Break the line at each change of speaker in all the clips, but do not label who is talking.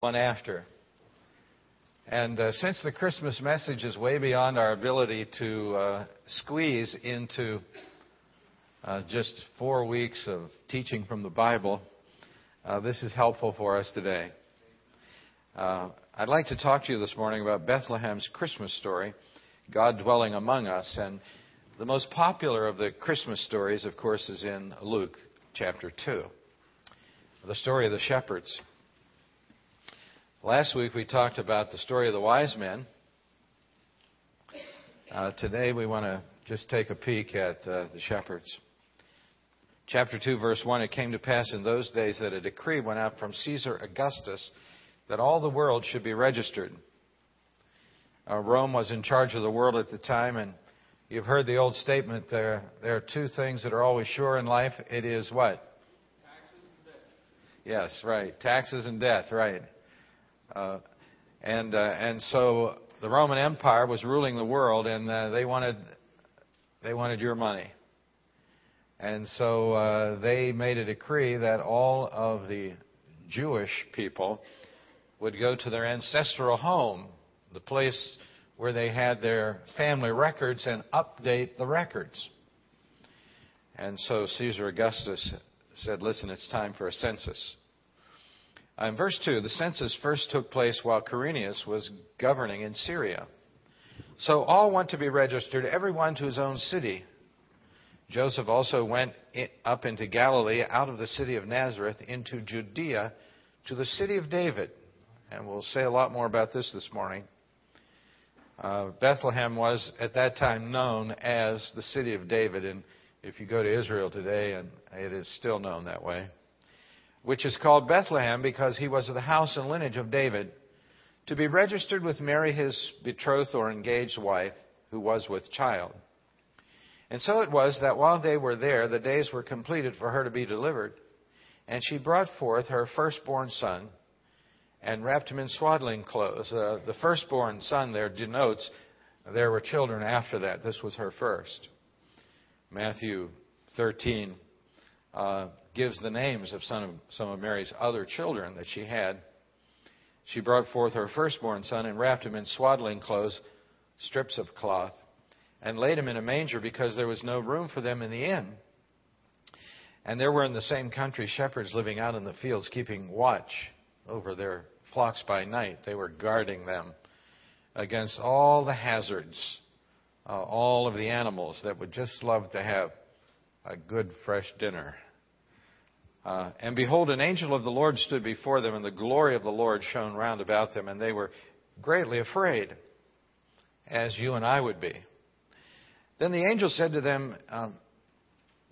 one after. And uh, since the Christmas message is way beyond our ability to uh, squeeze into uh, just four weeks of teaching from the Bible, uh, this is helpful for us today. Uh, I'd like to talk to you this morning about Bethlehem's Christmas story, God dwelling among us. And the most popular of the Christmas stories, of course, is in Luke chapter 2, the story of the shepherds. Last week we talked about the story of the wise men. Uh, today we want to just take a peek at uh, the shepherds. Chapter 2, verse 1 It came to pass in those days that a decree went out from Caesar Augustus that all the world should be registered. Uh, Rome was in charge of the world at the time, and you've heard the old statement there, there are two things that are always sure in life. It is what?
Taxes and debt.
Yes, right. Taxes and death, right. Uh, and uh, and so the Roman Empire was ruling the world, and uh, they wanted they wanted your money. And so uh, they made a decree that all of the Jewish people would go to their ancestral home, the place where they had their family records, and update the records. And so Caesar Augustus said, Listen, it's time for a census. Uh, in verse 2, the census first took place while Quirinius was governing in Syria. So all went to be registered, everyone to his own city. Joseph also went up into Galilee, out of the city of Nazareth, into Judea, to the city of David. And we'll say a lot more about this this morning. Uh, Bethlehem was at that time known as the city of David, and if you go to Israel today, and it is still known that way which is called Bethlehem because he was of the house and lineage of David, to be registered with Mary, his betrothed or engaged wife, who was with child. And so it was that while they were there, the days were completed for her to be delivered. And she brought forth her firstborn son and wrapped him in swaddling clothes. Uh, the firstborn son there denotes there were children after that. This was her first. Matthew 13 uh, gives the names of some, of some of Mary's other children that she had. She brought forth her firstborn son and wrapped him in swaddling clothes, strips of cloth, and laid him in a manger because there was no room for them in the inn. And there were in the same country shepherds living out in the fields, keeping watch over their flocks by night. They were guarding them against all the hazards, uh, all of the animals that would just love to have a good fresh dinner. Uh, and behold, an angel of the Lord stood before them, and the glory of the Lord shone round about them, and they were greatly afraid, as you and I would be. Then the angel said to them, um,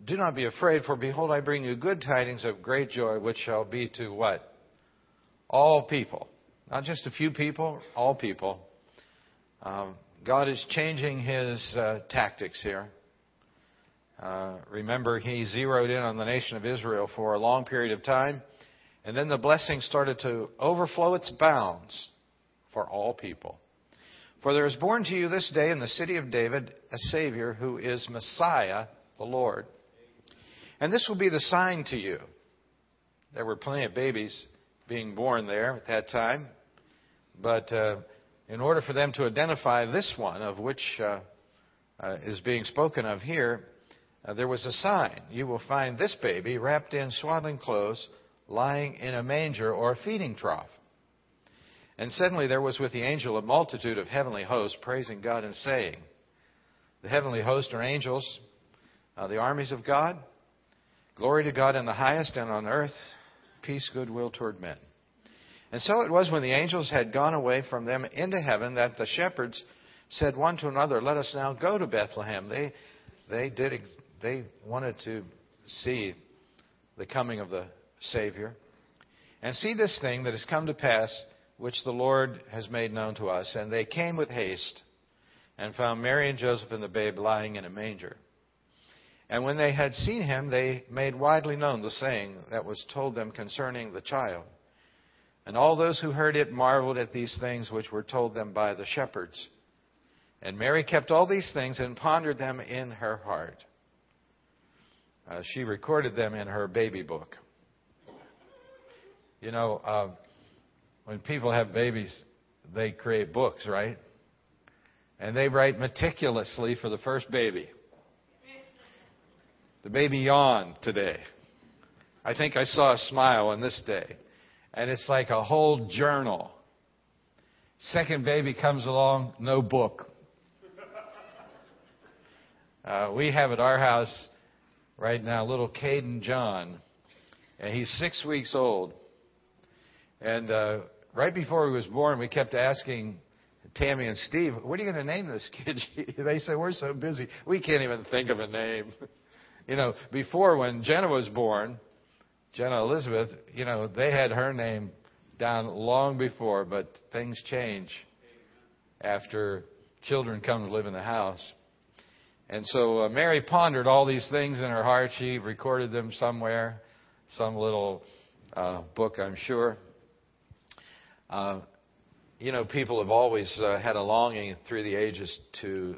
Do not be afraid, for behold, I bring you good tidings of great joy, which shall be to what? All people. Not just a few people, all people. Um, God is changing his uh, tactics here. Uh, remember, he zeroed in on the nation of Israel for a long period of time, and then the blessing started to overflow its bounds for all people. For there is born to you this day in the city of David a Savior who is Messiah, the Lord. And this will be the sign to you. There were plenty of babies being born there at that time, but uh, in order for them to identify this one, of which uh, uh, is being spoken of here, uh, there was a sign. You will find this baby wrapped in swaddling clothes, lying in a manger or a feeding trough. And suddenly there was with the angel a multitude of heavenly hosts praising God and saying, The heavenly hosts are angels, uh, the armies of God. Glory to God in the highest, and on earth, peace, goodwill toward men. And so it was when the angels had gone away from them into heaven that the shepherds said one to another, Let us now go to Bethlehem. They, they did they wanted to see the coming of the Savior and see this thing that has come to pass, which the Lord has made known to us. And they came with haste and found Mary and Joseph and the babe lying in a manger. And when they had seen him, they made widely known the saying that was told them concerning the child. And all those who heard it marveled at these things which were told them by the shepherds. And Mary kept all these things and pondered them in her heart. Uh, she recorded them in her baby book. You know, uh, when people have babies, they create books, right? And they write meticulously for the first baby. The baby yawned today. I think I saw a smile on this day. And it's like a whole journal. Second baby comes along, no book. Uh, we have at our house right now little Caden John, and he's six weeks old. And uh, right before he was born, we kept asking Tammy and Steve, "What are you going to name this kid?" they said, "We're so busy, we can't even think of a name." you know, before when Jenna was born, Jenna Elizabeth, you know, they had her name down long before, but things change after children come to live in the house. And so uh, Mary pondered all these things in her heart. She recorded them somewhere, some little uh, book, I'm sure. Uh, you know, people have always uh, had a longing through the ages to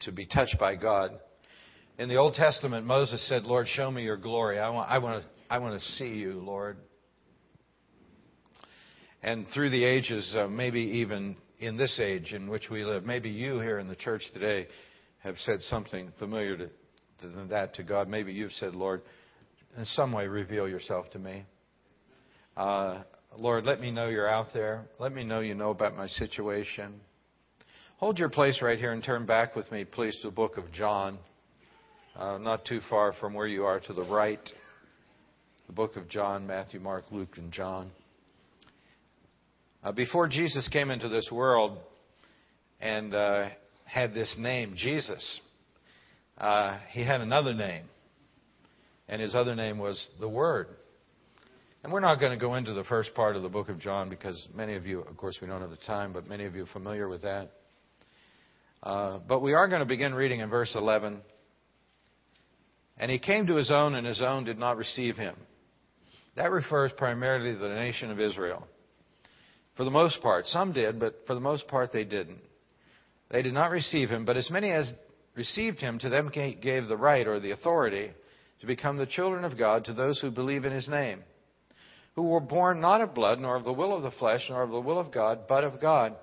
to be touched by God. In the Old Testament, Moses said, "Lord, show me your glory. I want, I want to, I want to see you, Lord." And through the ages, uh, maybe even in this age in which we live, maybe you here in the church today have said something familiar to, that to God. Maybe you've said, Lord, in some way reveal yourself to me. Uh, Lord, let me know you're out there. Let me know you know about my situation. Hold your place right here and turn back with me, please, to the book of John. Uh, not too far from where you are to the right. The book of John, Matthew, Mark, Luke, and John. Uh, before Jesus came into this world and uh, had this name, Jesus, uh, he had another name. And his other name was the Word. And we're not going to go into the first part of the book of John because many of you, of course, we don't have the time, but many of you are familiar with that. Uh, but we are going to begin reading in verse 11. And he came to his own, and his own did not receive him. That refers primarily to the nation of Israel. For the most part. Some did, but for the most part they didn't. They did not receive him, but as many as received him, to them gave the right or the authority to become the children of God to those who believe in his name, who were born not of blood, nor of the will of the flesh, nor of the will of God, but of God.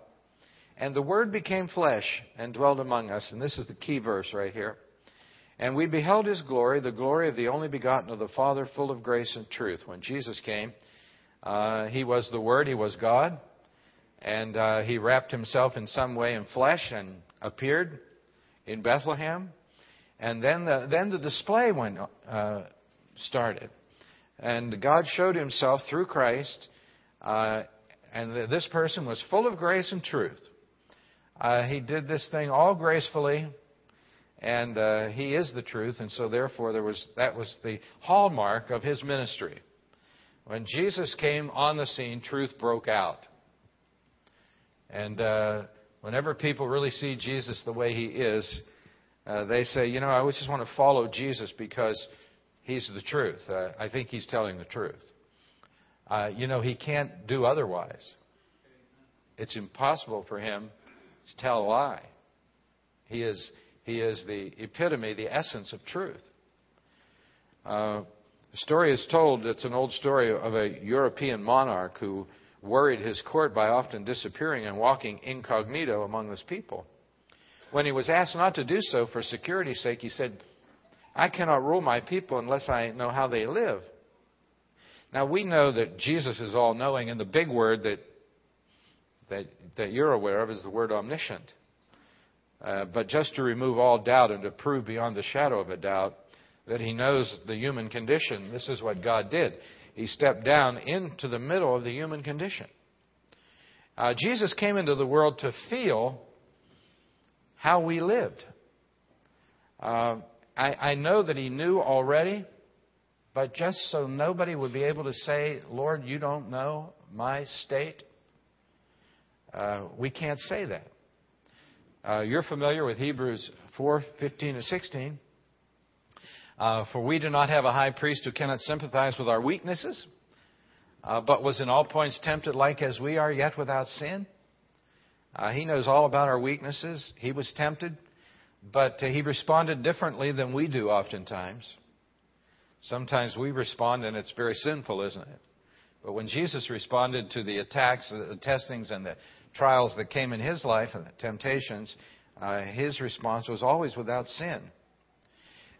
And the Word became flesh and dwelt among us. And this is the key verse right here. And we beheld his glory, the glory of the only begotten of the Father, full of grace and truth. When Jesus came, uh, he was the Word, He was God, and uh, He wrapped Himself in some way in flesh and appeared in Bethlehem. And then the, then the display went, uh, started. And God showed Himself through Christ, uh, and this person was full of grace and truth. Uh, he did this thing all gracefully, and uh, He is the truth, and so therefore there was, that was the hallmark of His ministry. When Jesus came on the scene, truth broke out. And uh, whenever people really see Jesus the way he is, uh, they say, you know, I just want to follow Jesus because he's the truth. Uh, I think he's telling the truth. Uh, you know, he can't do otherwise. It's impossible for him to tell a lie. He is, he is the epitome, the essence of truth. Uh, the story is told, it's an old story of a European monarch who worried his court by often disappearing and walking incognito among his people. When he was asked not to do so for security's sake, he said, I cannot rule my people unless I know how they live. Now we know that Jesus is all knowing, and the big word that, that, that you're aware of is the word omniscient. Uh, but just to remove all doubt and to prove beyond the shadow of a doubt that he knows the human condition. This is what God did. He stepped down into the middle of the human condition. Uh, Jesus came into the world to feel how we lived. Uh, I, I know that he knew already, but just so nobody would be able to say, Lord, you don't know my state, uh, we can't say that. Uh, you're familiar with Hebrews 4 15 and 16. Uh, for we do not have a high priest who cannot sympathize with our weaknesses, uh, but was in all points tempted like as we are, yet without sin. Uh, he knows all about our weaknesses. He was tempted, but uh, he responded differently than we do oftentimes. Sometimes we respond and it's very sinful, isn't it? But when Jesus responded to the attacks, the testings, and the trials that came in his life and the temptations, uh, his response was always without sin.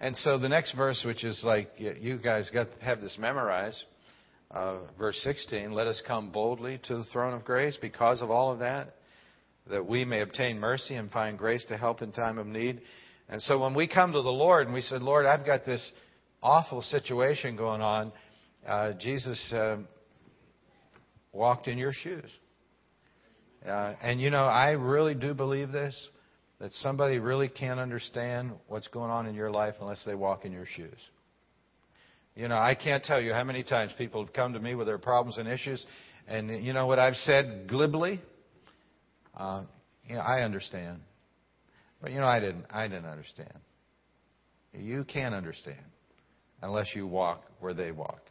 And so the next verse, which is like you guys got have this memorized, uh, verse 16, let us come boldly to the throne of grace because of all of that, that we may obtain mercy and find grace to help in time of need. And so when we come to the Lord and we said, Lord, I've got this awful situation going on, uh, Jesus uh, walked in your shoes. Uh, and you know, I really do believe this that somebody really can't understand what's going on in your life unless they walk in your shoes. You know, I can't tell you how many times people have come to me with their problems and issues, and you know what I've said glibly? Uh, you know, I understand. But you know, I didn't. I didn't understand. You can't understand unless you walk where they walk,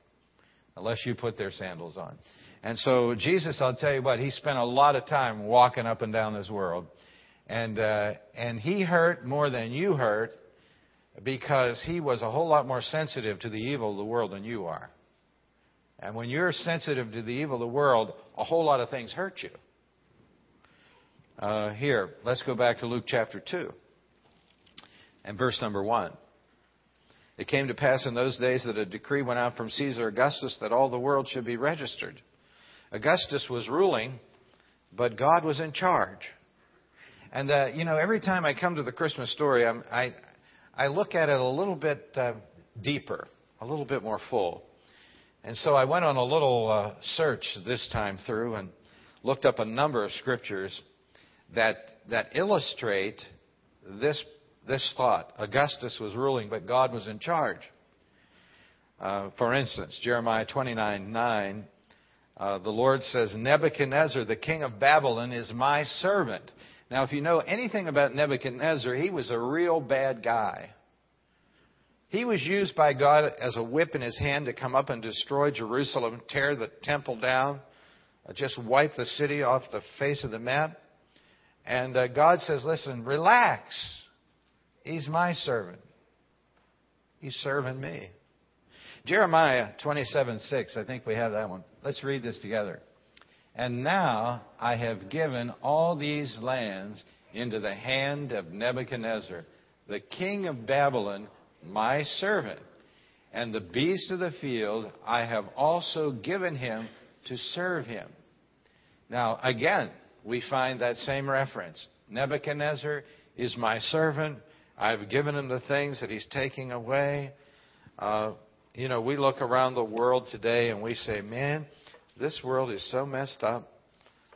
unless you put their sandals on. And so Jesus, I'll tell you what, he spent a lot of time walking up and down this world, and uh, and he hurt more than you hurt because he was a whole lot more sensitive to the evil of the world than you are. And when you're sensitive to the evil of the world, a whole lot of things hurt you. Uh, here, let's go back to Luke chapter 2 and verse number 1. It came to pass in those days that a decree went out from Caesar Augustus that all the world should be registered. Augustus was ruling, but God was in charge. And, uh, you know, every time I come to the Christmas story, I'm, i I, look at it a little bit uh, deeper, a little bit more full. And so I went on a little uh, search this time through and looked up a number of scriptures that, that illustrate this, this thought. Augustus was ruling, but God was in charge. Uh, for instance, Jeremiah 29 9, uh, the Lord says, Nebuchadnezzar, the king of Babylon, is my servant. Now, if you know anything about Nebuchadnezzar, he was a real bad guy. He was used by God as a whip in his hand to come up and destroy Jerusalem, tear the temple down, uh, just wipe the city off the face of the map. And uh, God says, listen, relax. He's my servant. He's serving me. Jeremiah 27 6, I think we have that one. Let's read this together. And now I have given all these lands into the hand of Nebuchadnezzar, the king of Babylon, my servant. And the beast of the field I have also given him to serve him. Now, again, we find that same reference. Nebuchadnezzar is my servant. I've given him the things that he's taking away. Uh, you know, we look around the world today and we say, man, this world is so messed up.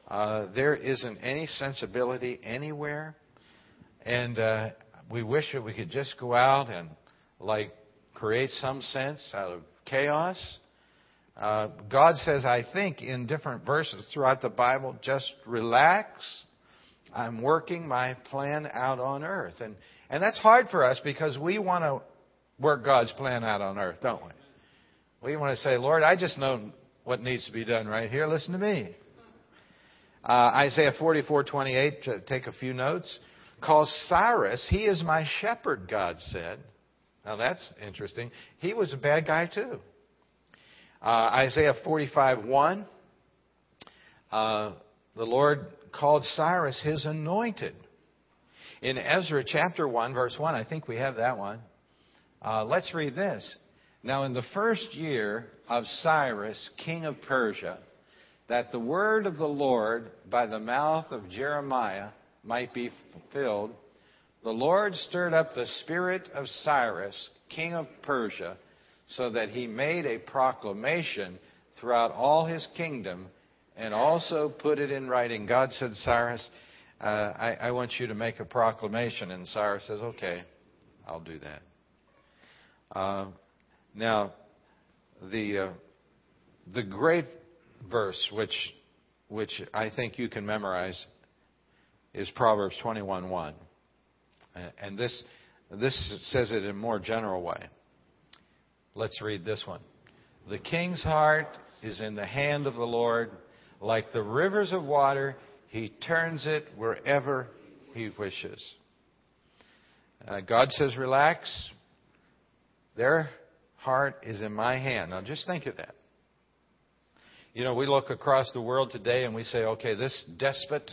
Uh, there isn't any sensibility anywhere. And uh, we wish that we could just go out and, like, create some sense out of chaos. Uh, God says, I think, in different verses throughout the Bible, just relax. I'm working my plan out on earth. And, and that's hard for us because we want to work God's plan out on earth, don't we? We want to say, Lord, I just know what needs to be done right here. Listen to me. Uh, Isaiah 44:28. To take a few notes. Calls Cyrus, he is my shepherd. God said. Now that's interesting. He was a bad guy too. Uh, Isaiah 45:1. Uh, the Lord called Cyrus his anointed. In Ezra chapter 1, verse 1, I think we have that one. Uh, let's read this. Now, in the first year of Cyrus, king of Persia, that the word of the Lord by the mouth of Jeremiah might be fulfilled, the Lord stirred up the spirit of Cyrus, king of Persia, so that he made a proclamation throughout all his kingdom and also put it in writing. God said, Cyrus, uh, I, I want you to make a proclamation. And Cyrus says, okay, I'll do that. Uh, now, the uh, the great verse which which I think you can memorize is Proverbs 21:1, and this this says it in a more general way. Let's read this one. The king's heart is in the hand of the Lord, like the rivers of water. He turns it wherever he wishes. Uh, God says, relax. There heart is in my hand. Now just think of that. You know, we look across the world today and we say, okay, this despot,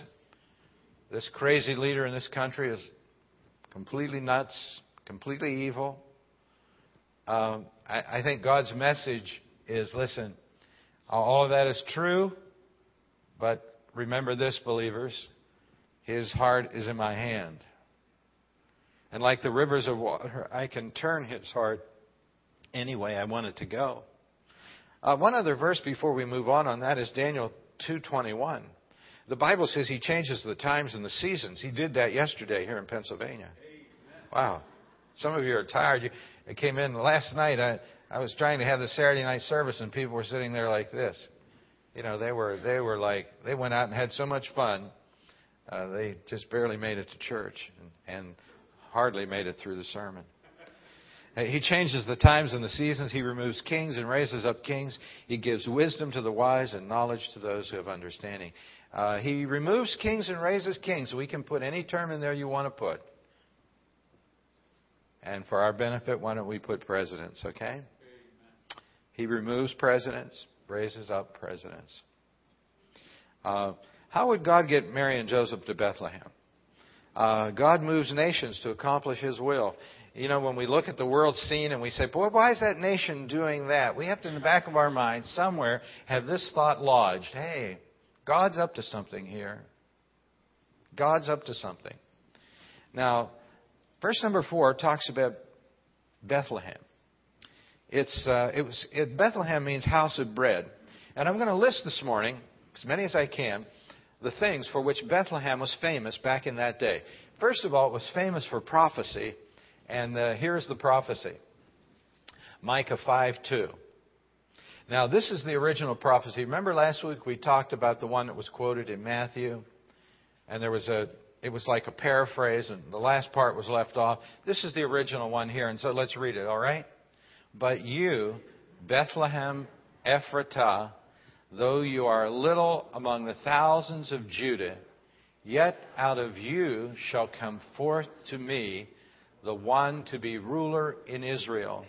this crazy leader in this country is completely nuts, completely evil. Um, I, I think God's message is listen, all of that is true, but remember this, believers. His heart is in my hand. And like the rivers of water, I can turn his heart any way I want it to go. Uh, one other verse before we move on on that is Daniel 2:21. The Bible says he changes the times and the seasons. He did that yesterday here in Pennsylvania. Wow. Some of you are tired. You, I came in last night. I, I was trying to have the Saturday night service, and people were sitting there like this. You know, they were they were like they went out and had so much fun. Uh, they just barely made it to church and, and hardly made it through the sermon. He changes the times and the seasons. He removes kings and raises up kings. He gives wisdom to the wise and knowledge to those who have understanding. Uh, he removes kings and raises kings. We can put any term in there you want to put. And for our benefit, why don't we put presidents, okay? He removes presidents, raises up presidents. Uh, how would God get Mary and Joseph to Bethlehem? Uh, God moves nations to accomplish His will. You know, when we look at the world scene and we say, boy, why is that nation doing that? We have to, in the back of our minds, somewhere, have this thought lodged. Hey, God's up to something here. God's up to something. Now, verse number four talks about Bethlehem. It's, uh, it was, it, Bethlehem means house of bread. And I'm going to list this morning, as many as I can, the things for which Bethlehem was famous back in that day. First of all, it was famous for prophecy. And uh, here's the prophecy Micah 5 2. Now, this is the original prophecy. Remember last week we talked about the one that was quoted in Matthew? And there was a, it was like a paraphrase, and the last part was left off. This is the original one here, and so let's read it, all right? But you, Bethlehem Ephratah, though you are little among the thousands of Judah, yet out of you shall come forth to me the one to be ruler in Israel,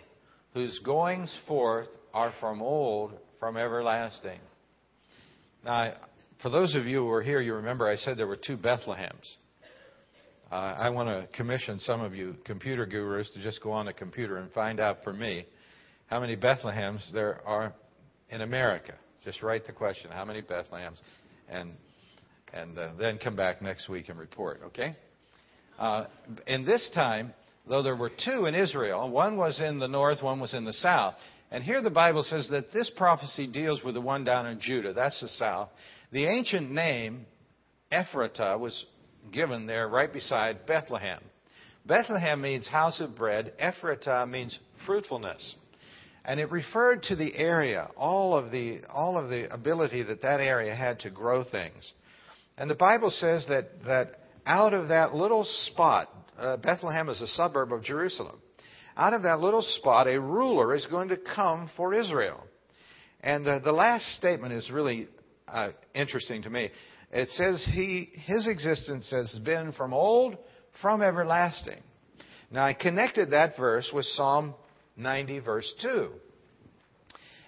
whose goings forth are from old, from everlasting. Now, for those of you who were here, you remember I said there were two Bethlehems. Uh, I want to commission some of you computer gurus to just go on the computer and find out for me how many Bethlehems there are in America. Just write the question, how many Bethlehems? And, and uh, then come back next week and report, okay? Uh, in this time, though there were two in Israel, one was in the north, one was in the south. And here the Bible says that this prophecy deals with the one down in Judah. That's the south. The ancient name, Ephratah, was given there right beside Bethlehem. Bethlehem means house of bread. Ephratah means fruitfulness and it referred to the area, all of the, all of the ability that that area had to grow things. And the Bible says that, that out of that little spot, uh, Bethlehem is a suburb of Jerusalem, out of that little spot, a ruler is going to come for Israel. And uh, the last statement is really uh, interesting to me. It says he, his existence has been from old, from everlasting. Now I connected that verse with Psalm 90, verse 2.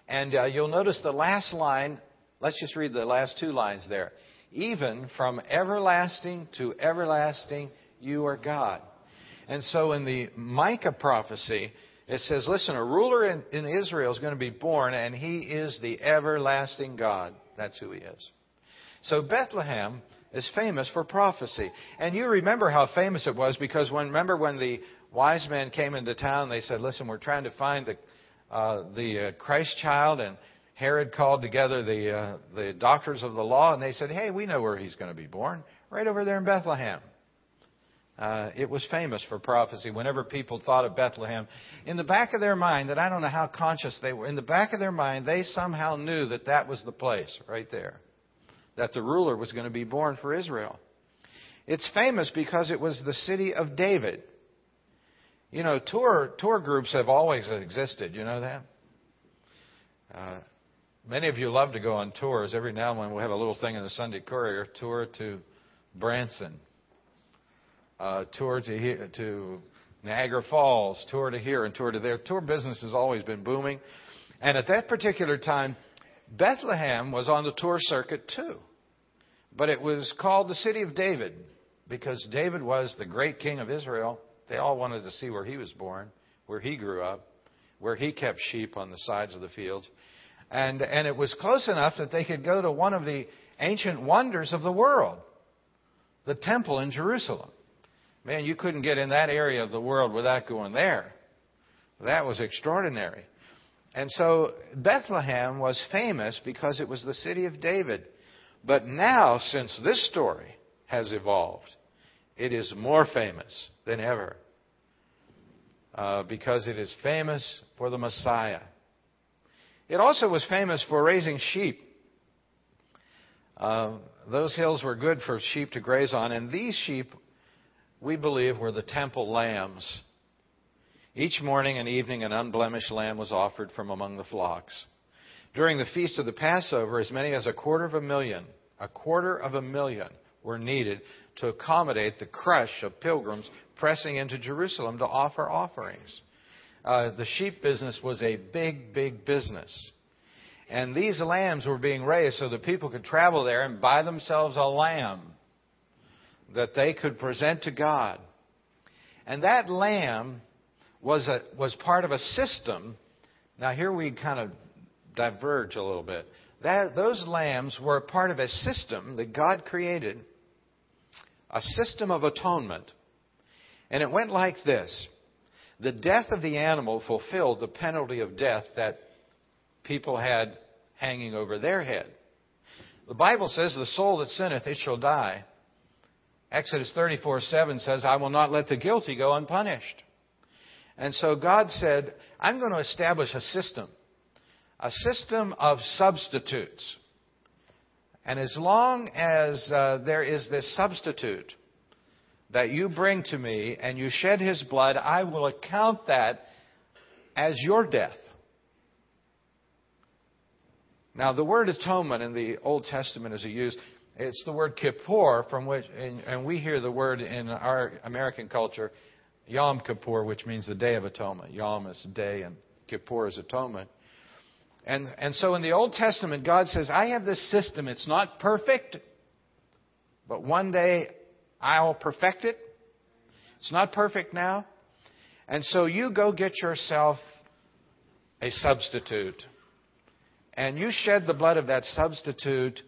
And uh, you'll notice the last line, let's just read the last two lines there. Even from everlasting to everlasting, you are God. And so in the Micah prophecy, it says, listen, a ruler in, in Israel is going to be born, and he is the everlasting God. That's who he is. So Bethlehem is famous for prophecy. And you remember how famous it was because when, remember when the wise men came into town, they said, listen, we're trying to find the, uh, the uh, Christ child, and Herod called together the, uh, the doctors of the law, and they said, hey, we know where he's going to be born, right over there in Bethlehem. Uh, it was famous for prophecy. Whenever people thought of Bethlehem, in the back of their mind, that I don't know how conscious they were, in the back of their mind, they somehow knew that that was the place right there, that the ruler was going to be born for Israel. It's famous because it was the city of David. You know, tour tour groups have always existed. You know that. Uh, many of you love to go on tours. Every now and then we'll have a little thing in the Sunday Courier tour to Branson, uh, tour to here, to Niagara Falls, tour to here and tour to there. Tour business has always been booming, and at that particular time, Bethlehem was on the tour circuit too. But it was called the city of David because David was the great king of Israel. They all wanted to see where he was born, where he grew up, where he kept sheep on the sides of the fields. And, and it was close enough that they could go to one of the ancient wonders of the world, the temple in Jerusalem. Man, you couldn't get in that area of the world without going there. That was extraordinary. And so Bethlehem was famous because it was the city of David. But now, since this story has evolved, it is more famous than ever uh, because it is famous for the Messiah. It also was famous for raising sheep. Uh, those hills were good for sheep to graze on, and these sheep, we believe, were the temple lambs. Each morning and evening, an unblemished lamb was offered from among the flocks. During the feast of the Passover, as many as a quarter of a million, a quarter of a million were needed to accommodate the crush of pilgrims pressing into Jerusalem to offer offerings. Uh, the sheep business was a big, big business. And these lambs were being raised so that people could travel there and buy themselves a lamb that they could present to God. And that lamb was, a, was part of a system. Now, here we kind of diverge a little bit. That, those lambs were part of a system that God created a system of atonement. And it went like this The death of the animal fulfilled the penalty of death that people had hanging over their head. The Bible says, The soul that sinneth, it shall die. Exodus 34 7 says, I will not let the guilty go unpunished. And so God said, I'm going to establish a system, a system of substitutes. And as long as uh, there is this substitute that you bring to me and you shed his blood, I will account that as your death. Now, the word atonement in the Old Testament is used. It's the word kippur, from which, and we hear the word in our American culture, Yom Kippur, which means the Day of Atonement. Yom is day, and Kippur is atonement. And, and so in the Old Testament, God says, I have this system. It's not perfect, but one day I'll perfect it. It's not perfect now. And so you go get yourself a substitute. And you shed the blood of that substitute,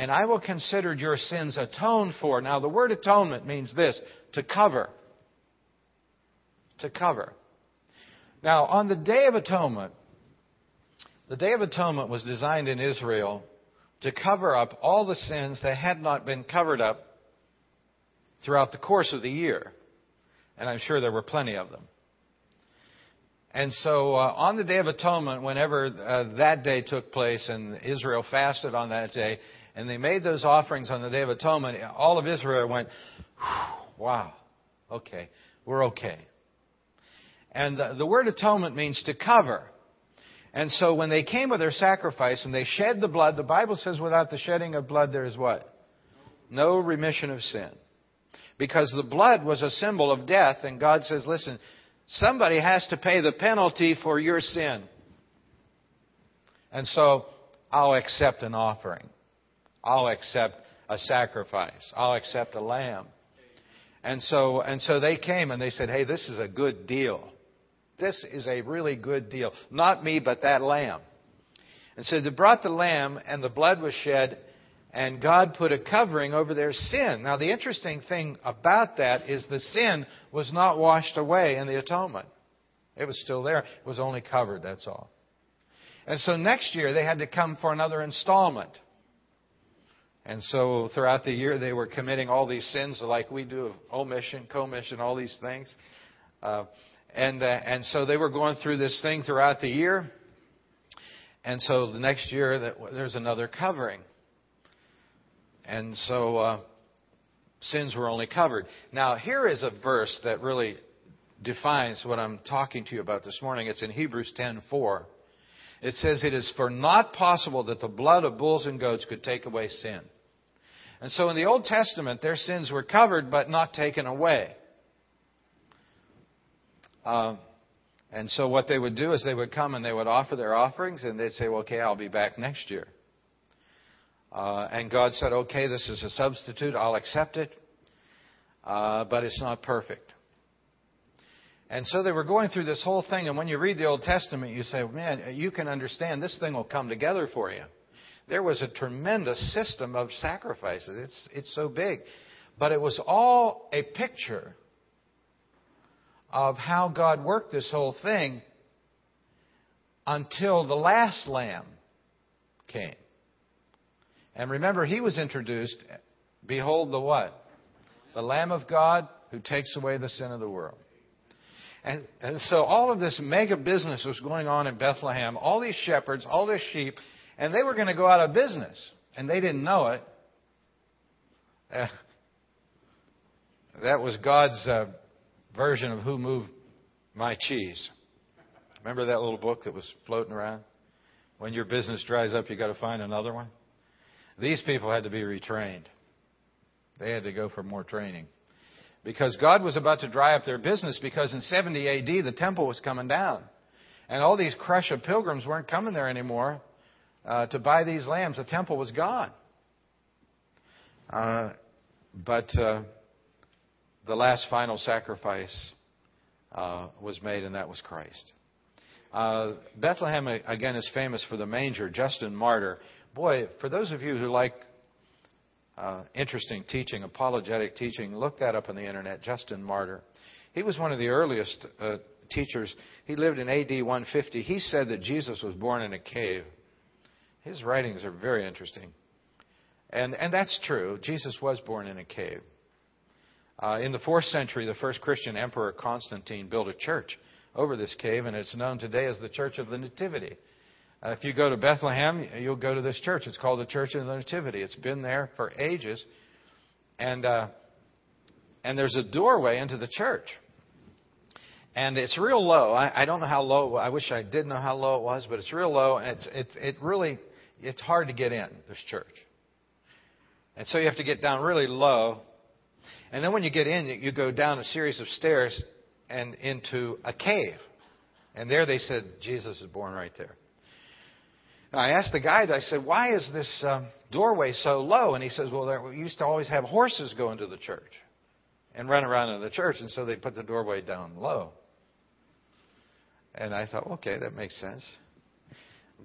and I will consider your sins atoned for. Now, the word atonement means this to cover. To cover. Now, on the Day of Atonement, the Day of Atonement was designed in Israel to cover up all the sins that had not been covered up throughout the course of the year. And I'm sure there were plenty of them. And so uh, on the Day of Atonement, whenever uh, that day took place and Israel fasted on that day, and they made those offerings on the Day of Atonement, all of Israel went, wow, okay, we're okay. And the, the word atonement means to cover. And so when they came with their sacrifice and they shed the blood, the Bible says without the shedding of blood there is what? No remission of sin. Because the blood was a symbol of death, and God says, listen, somebody has to pay the penalty for your sin. And so I'll accept an offering. I'll accept a sacrifice. I'll accept a lamb. And so, and so they came and they said, hey, this is a good deal. This is a really good deal. Not me, but that lamb. And so they brought the lamb, and the blood was shed, and God put a covering over their sin. Now, the interesting thing about that is the sin was not washed away in the atonement. It was still there. It was only covered, that's all. And so next year they had to come for another installment. And so throughout the year they were committing all these sins like we do of omission, commission, all these things. Uh, and, uh, and so they were going through this thing throughout the year. And so the next year, there's another covering. And so uh, sins were only covered. Now, here is a verse that really defines what I'm talking to you about this morning. It's in Hebrews 10:4. It says, "It is for not possible that the blood of bulls and goats could take away sin." And so in the Old Testament, their sins were covered but not taken away. Uh, And so what they would do is they would come and they would offer their offerings and they'd say, well, okay, I'll be back next year. Uh, and God said, okay, this is a substitute. I'll accept it. Uh, but it's not perfect. And so they were going through this whole thing. And when you read the Old Testament, you say, man, you can understand this thing will come together for you. There was a tremendous system of sacrifices. It's, it's so big. But it was all a picture of how God worked this whole thing until the last lamb came. And remember, he was introduced, behold the what? The Lamb of God who takes away the sin of the world. And, and so all of this mega business was going on in Bethlehem, all these shepherds, all this sheep, and they were going to go out of business. And they didn't know it. Uh, that was God's uh, version of Who Moved My Cheese. Remember that little book that was floating around? When your business dries up, you've got to find another one. These people had to be retrained. They had to go for more training. Because God was about to dry up their business because in 70 AD the temple was coming down. And all these crush of pilgrims weren't coming there anymore uh, to buy these lambs. The temple was gone. Uh, but uh, the last final sacrifice uh, was made, and that was Christ. Uh, Bethlehem, again, is famous for the manger. Justin Martyr. Boy, for those of you who like uh, interesting teaching, apologetic teaching, look that up on the internet. Justin Martyr. He was one of the earliest uh, teachers. He lived in AD 150. He said that Jesus was born in a cave. His writings are very interesting. And, and that's true. Jesus was born in a cave. Uh, in the fourth century, the first Christian emperor Constantine built a church over this cave, and it's known today as the Church of the Nativity. Uh, if you go to Bethlehem, you'll go to this church. It's called the Church of the Nativity. It's been there for ages, and uh, and there's a doorway into the church, and it's real low. I, I don't know how low. I wish I did know how low it was, but it's real low, and it's it it really it's hard to get in this church, and so you have to get down really low and then when you get in, you go down a series of stairs and into a cave. And there they said, Jesus is born right there. I asked the guide, I said, why is this um, doorway so low? And he says, well, there, we used to always have horses go into the church and run around in the church, and so they put the doorway down low. And I thought, okay, that makes sense.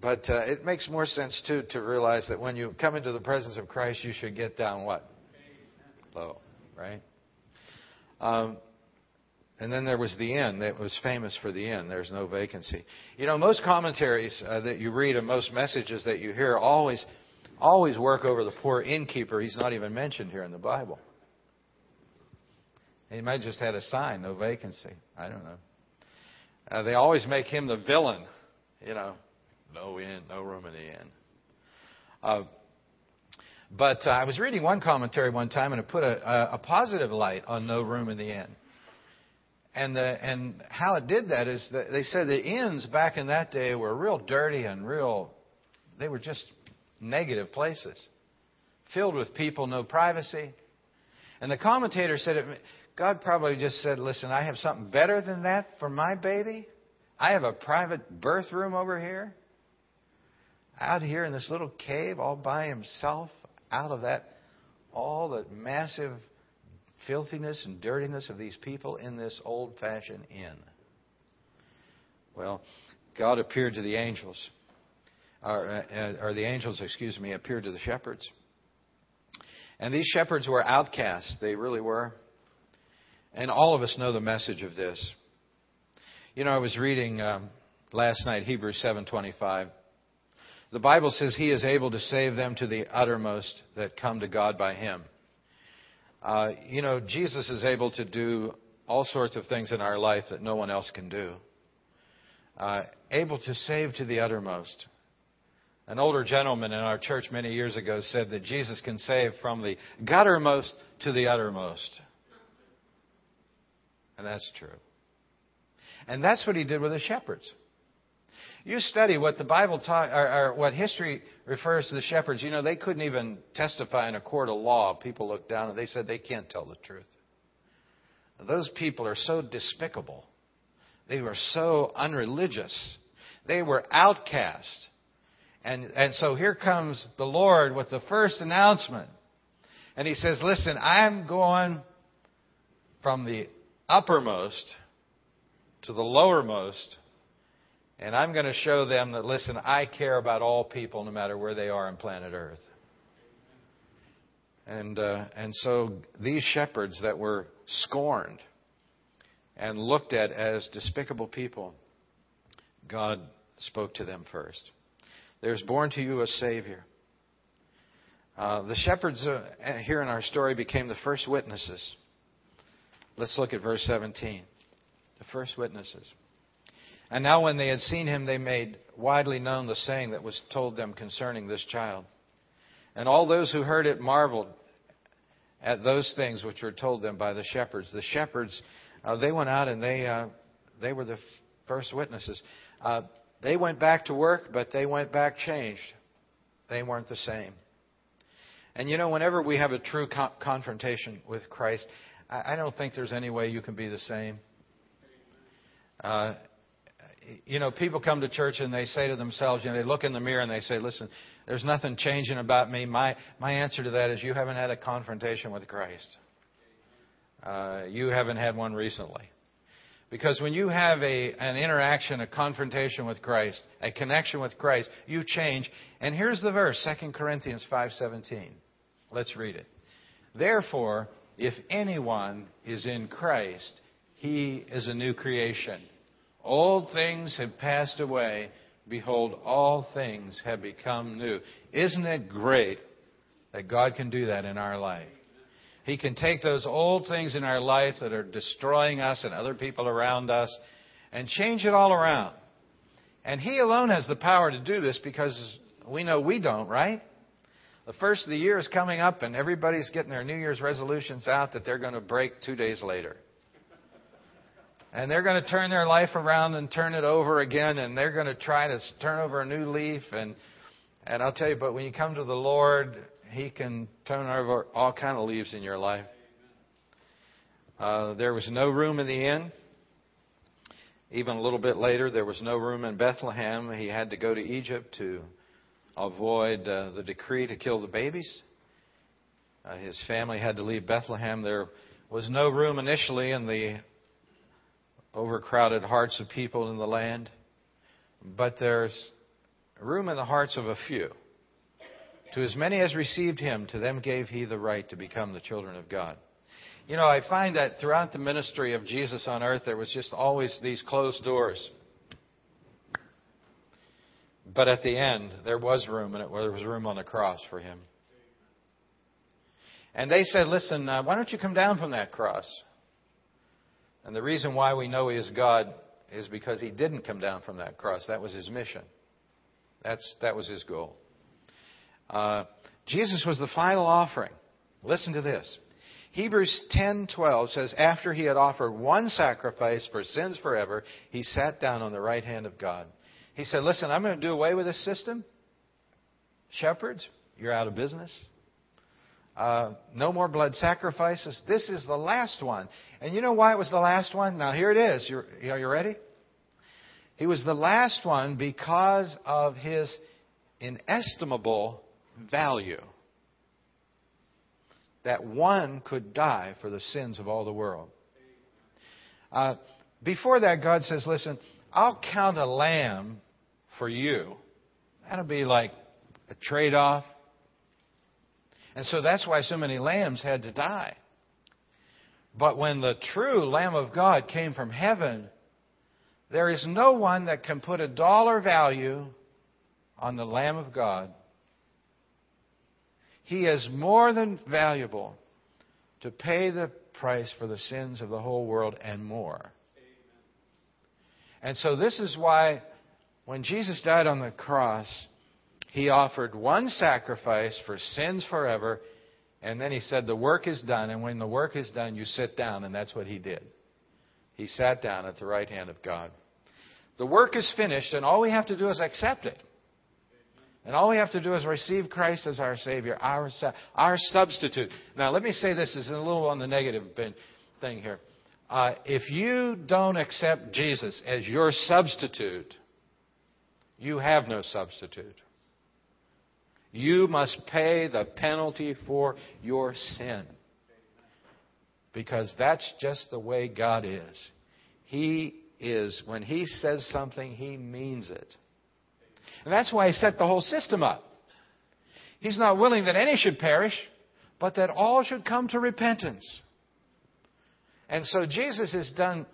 But uh, it makes more sense, too, to realize that when you come into the presence of Christ, you should get down what? Low right? Um, and then there was the inn that was famous for the inn. There's no vacancy. You know, most commentaries uh, that you read and most messages that you hear always, always work over the poor innkeeper. He's not even mentioned here in the Bible. He might just had a sign, no vacancy. I don't know. Uh, they always make him the villain. You know, no inn, no room in the inn. Uh, but uh, I was reading one commentary one time, and it put a, a positive light on No Room in the Inn. And, the, and how it did that is that they said the inns back in that day were real dirty and real, they were just negative places, filled with people, no privacy. And the commentator said, it, God probably just said, listen, I have something better than that for my baby. I have a private birth room over here, out here in this little cave all by himself out of that, all the massive filthiness and dirtiness of these people in this old fashioned inn. Well, God appeared to the angels, or, uh, or, the angels, excuse me, appeared to the shepherds. And these shepherds were outcasts, they really were. And all of us know the message of this. You know, I was reading um, last night Hebrews 7:25. The Bible says He is able to save them to the uttermost that come to God by Him. Uh, you know, Jesus is able to do all sorts of things in our life that no one else can do. Uh, able to save to the uttermost. An older gentleman in our church many years ago said that Jesus can save from the guttermost to the uttermost. And that's true. And that's what he did with the shepherds. You study what the Bible taught, or, or, what history refers to the shepherds. You know, they couldn't even testify in a court of law. People looked down and they said they can't tell the truth. Those people are so despicable. They were so unreligious. They were outcast. And, and so here comes the Lord with the first announcement. And he says, Listen, I'm going from the uppermost to the lowermost, and I'm going to show them that, listen, I care about all people no matter where they are on planet Earth. And, uh, and so these shepherds that were scorned and looked at as despicable people, God spoke to them first. There's born to you a Savior. Uh, the shepherds uh, here in our story became the first witnesses. Let's look at verse 17. The first witnesses. And now, when they had seen him, they made widely known the saying that was told them concerning this child. And all those who heard it marveled at those things which were told them by the shepherds. The shepherds, uh, they went out and they, uh, they were the first witnesses. Uh, they went back to work, but they went back changed. They weren't the same. And you know, whenever we have a true co- confrontation with Christ, I, I, don't think there's any way you can be the same. You know, people come to church and they say to themselves, you know, they look in the mirror and they say, listen, there's nothing changing about me. My, my answer to that is you haven't had a confrontation with Christ. Uh, you haven't had one recently. Because when you have a, an interaction, a confrontation with Christ, a connection with Christ, you change. And here's the verse, 2 Corinthians 5.17. Let's read it. Therefore, if anyone is in Christ, he is a new creation. Old things have passed away. Behold, all things have become new. Isn't it great that God can do that in our life? He can take those old things in our life that are destroying us and other people around us and change it all around. And He alone has the power to do this because we know we don't, right? The first of the year is coming up and everybody's getting their New Year's resolutions out that they're going to break two days later. And they're going to turn their life around and turn it over again and they're going to try to turn over a new leaf and and I'll tell you, but when you come to the Lord, he can turn over all kind of leaves in your life. Uh, there was no room in the inn. Even a little bit later, there was no room in Bethlehem. He had to go to Egypt to avoid uh, the decree to kill the babies. Uh, his family had to leave Bethlehem. There was no room initially in the overcrowded hearts of people in the land, but there's room in the hearts of a few. To as many as received him, to them gave he the right to become the children of God. You know, I find that throughout the ministry of Jesus on earth, there was just always these closed doors. But at the end, there was room, and it, there was room on the cross for him. And they said, Listen, uh, why don't you come down from that cross? And the reason why we know he is God is because he didn't come down from that cross. That was his mission. That's, that was his goal. Uh, Jesus was the final offering. Listen to this. Hebrews 10:12 says after he had offered one sacrifice for sins forever, he sat down on the right hand of God. He said, "Listen, I'm going to do away with this system. Shepherds, you're out of business. Uh, no more blood sacrifices. This is the last one. And you know why it was the last one? Now here it is. You're, are you ready? He was the last one because of his inestimable value that one could die for the sins of all the world. Uh, before that, God says, Listen, I'll count a lamb for you. That'll be like a trade off. And so that's why so many lambs had to die. But when the true Lamb of God came from heaven, there is no one that can put a dollar value on the Lamb of God he is more than valuable to pay the price for the sins of the whole world and more. And so, this is why when Jesus died on the cross, he offered one sacrifice for sins forever, and then he said, The work is done, and when the work is done, you sit down, and that's what he did. He sat down at the right hand of God. The work is finished, and all we have to do is accept it. And all we have to do is receive Christ as our Savior, our, our substitute. Now, let me say this is a little on the negative thing here. Uh, if you don't accept Jesus as your substitute, you have no substitute. You must pay the penalty for your sin. Because that's just the way God is. He is, when He says something, He means it. And that's why He set the whole system up. He's not willing that any should perish, but that all should come to repentance. And so Jesus has done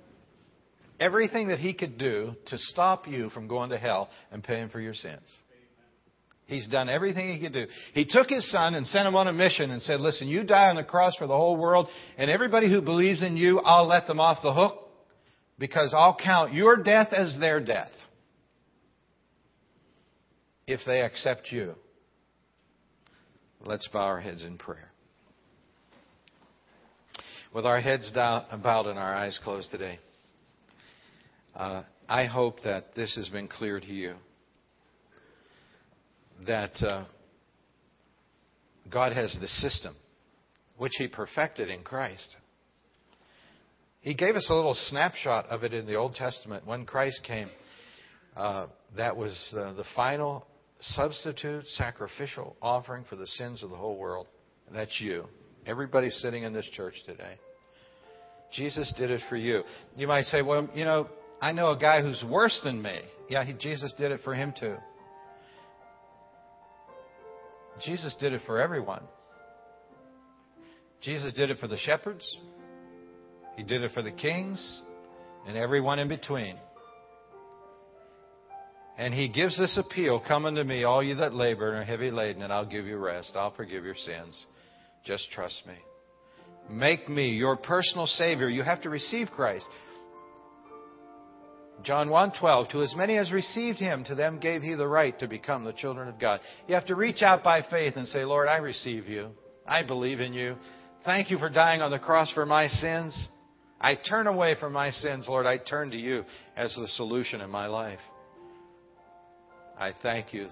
everything that he could do to stop you from going to hell and paying for your sins. He's done everything he could do. He took his son and sent him on a mission and said, Listen, you die on the cross for the whole world, and everybody who believes in you, I'll let them off the hook because I'll count your death as their death if they accept you. Let's bow our heads in prayer. With our heads down, bowed and our eyes closed today, uh, I hope that this has been clear to you. That uh, God has the system which He perfected in Christ. He gave us a little snapshot of it in the Old Testament when Christ came. Uh, that was uh, the final substitute sacrificial offering for the sins of the whole world. And that's you. Everybody sitting in this church today. Jesus did it for you. You might say, well, you know, I know a guy who's worse than me. Yeah, he, Jesus did it for him too. Jesus did it for everyone. Jesus did it for the shepherds. He did it for the kings and everyone in between. And he gives this appeal Come unto me, all you that labor and are heavy laden, and I'll give you rest. I'll forgive your sins. Just trust me. Make me your personal Savior. You have to receive Christ. John 1:12 To as many as received him to them gave he the right to become the children of God. You have to reach out by faith and say, "Lord, I receive you. I believe in you. Thank you for dying on the cross for my sins. I turn away from my sins, Lord. I turn to you as the solution in my life. I thank you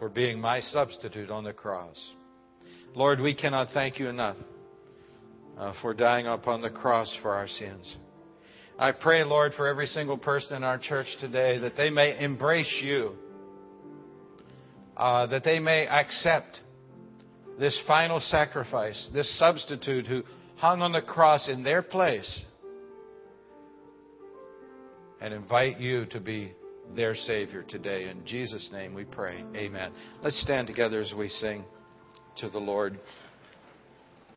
for being my substitute on the cross. Lord, we cannot thank you enough uh, for dying upon the cross for our sins. I pray, Lord, for every single person in our church today that they may embrace you, uh, that they may accept this final sacrifice, this substitute who hung on the cross in their place, and invite you to be their Savior today. In Jesus' name we pray. Amen. Let's stand together as we sing to the Lord.